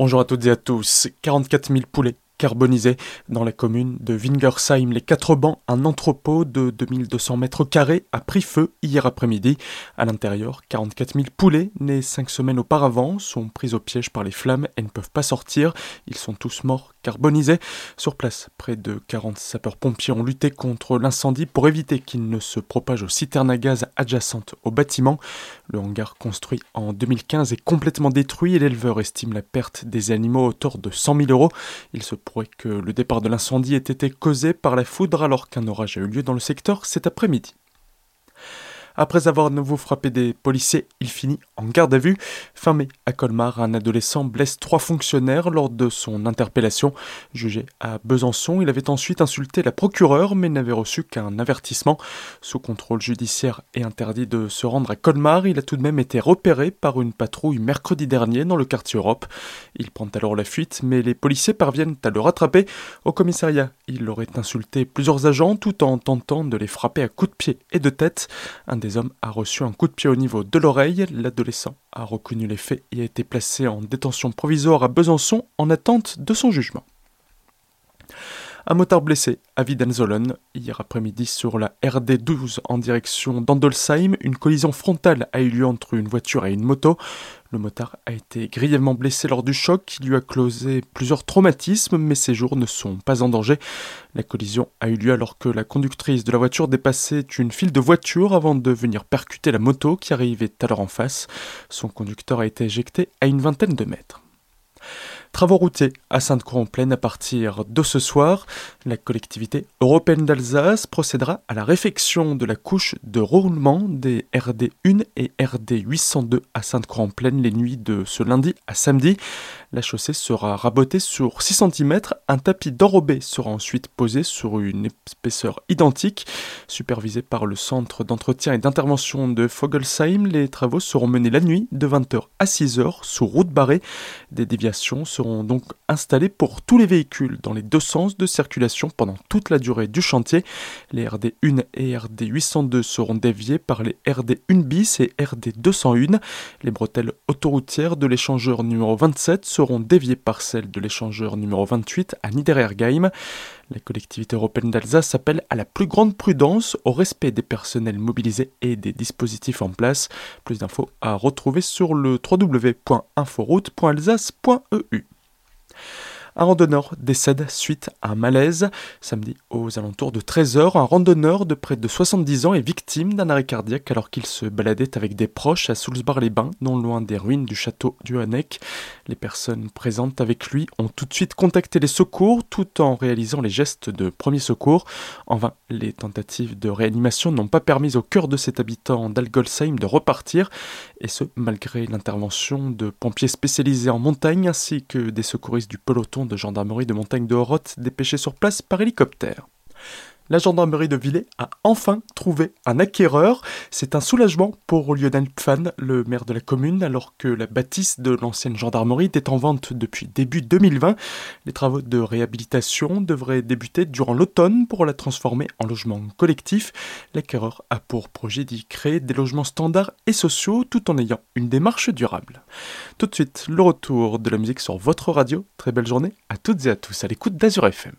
Bonjour à toutes et à tous. 44 000 poulets carbonisés dans la commune de Wingersheim. Les quatre bancs, un entrepôt de 2200 mètres carrés, a pris feu hier après-midi. À l'intérieur, 44 000 poulets, nés cinq semaines auparavant, sont pris au piège par les flammes et ne peuvent pas sortir. Ils sont tous morts carbonisés. Sur place, près de 40 sapeurs-pompiers ont lutté contre l'incendie pour éviter qu'il ne se propage aux citernes à gaz adjacentes au bâtiment. Le hangar construit en 2015 est complètement détruit et l'éleveur estime la perte des animaux à hauteur de 100 000 euros. Il se que le départ de l'incendie ait été causé par la foudre alors qu'un orage a eu lieu dans le secteur cet après-midi. Après avoir à nouveau frappé des policiers, il finit en garde à vue. Fin mai, à Colmar, un adolescent blesse trois fonctionnaires lors de son interpellation. Jugé à Besançon, il avait ensuite insulté la procureure mais n'avait reçu qu'un avertissement. Sous contrôle judiciaire et interdit de se rendre à Colmar, il a tout de même été repéré par une patrouille mercredi dernier dans le quartier Europe. Il prend alors la fuite, mais les policiers parviennent à le rattraper. Au commissariat, il aurait insulté plusieurs agents tout en tentant de les frapper à coups de pied et de tête. Des hommes a reçu un coup de pied au niveau de l'oreille. L'adolescent a reconnu les faits et a été placé en détention provisoire à Besançon en attente de son jugement. Un motard blessé à Widenzolen hier après-midi sur la RD12 en direction d'Andolsheim. Une collision frontale a eu lieu entre une voiture et une moto. Le motard a été grièvement blessé lors du choc qui lui a causé plusieurs traumatismes, mais ses jours ne sont pas en danger. La collision a eu lieu alors que la conductrice de la voiture dépassait une file de voitures avant de venir percuter la moto qui arrivait alors en face. Son conducteur a été éjecté à une vingtaine de mètres. Travaux routiers à Sainte-Croix-en-Plaine à partir de ce soir. La collectivité européenne d'Alsace procédera à la réfection de la couche de roulement des RD 1 et RD 802 à Sainte-Croix-en-Plaine les nuits de ce lundi à samedi. La chaussée sera rabotée sur 6 cm. Un tapis d'enrobé sera ensuite posé sur une épaisseur identique. Supervisé par le centre d'entretien et d'intervention de Fogelsheim, les travaux seront menés la nuit de 20h à 6h sous route barrée. Des déviations seront donc installées pour tous les véhicules dans les deux sens de circulation pendant toute la durée du chantier. Les RD 1 et RD 802 seront déviés par les RD 1 bis et RD 201. Les bretelles autoroutières de l'échangeur numéro 27 seront déviées par celles de l'échangeur numéro 28 à Niederergheim. La collectivité européenne d'Alsace appelle à la plus grande prudence, au respect des personnels mobilisés et des dispositifs en place. Plus d'infos à retrouver sur le www.inforoute.alsace.eu. Un randonneur décède suite à un malaise. Samedi, aux alentours de 13h, un randonneur de près de 70 ans est victime d'un arrêt cardiaque alors qu'il se baladait avec des proches à Soulsbar-les-Bains, non loin des ruines du château du Hanek. Les personnes présentes avec lui ont tout de suite contacté les secours tout en réalisant les gestes de premier secours. En vain, les tentatives de réanimation n'ont pas permis au cœur de cet habitant d'Algolsheim de repartir, et ce, malgré l'intervention de pompiers spécialisés en montagne ainsi que des secouristes du peloton de gendarmerie de montagne de Horoth dépêché sur place par hélicoptère. La gendarmerie de Villers a enfin trouvé un acquéreur. C'est un soulagement pour Lionel Pfan, le maire de la commune, alors que la bâtisse de l'ancienne gendarmerie était en vente depuis début 2020. Les travaux de réhabilitation devraient débuter durant l'automne pour la transformer en logement collectif. L'acquéreur a pour projet d'y créer des logements standards et sociaux tout en ayant une démarche durable. Tout de suite, le retour de la musique sur votre radio. Très belle journée à toutes et à tous à l'écoute d'Azur FM.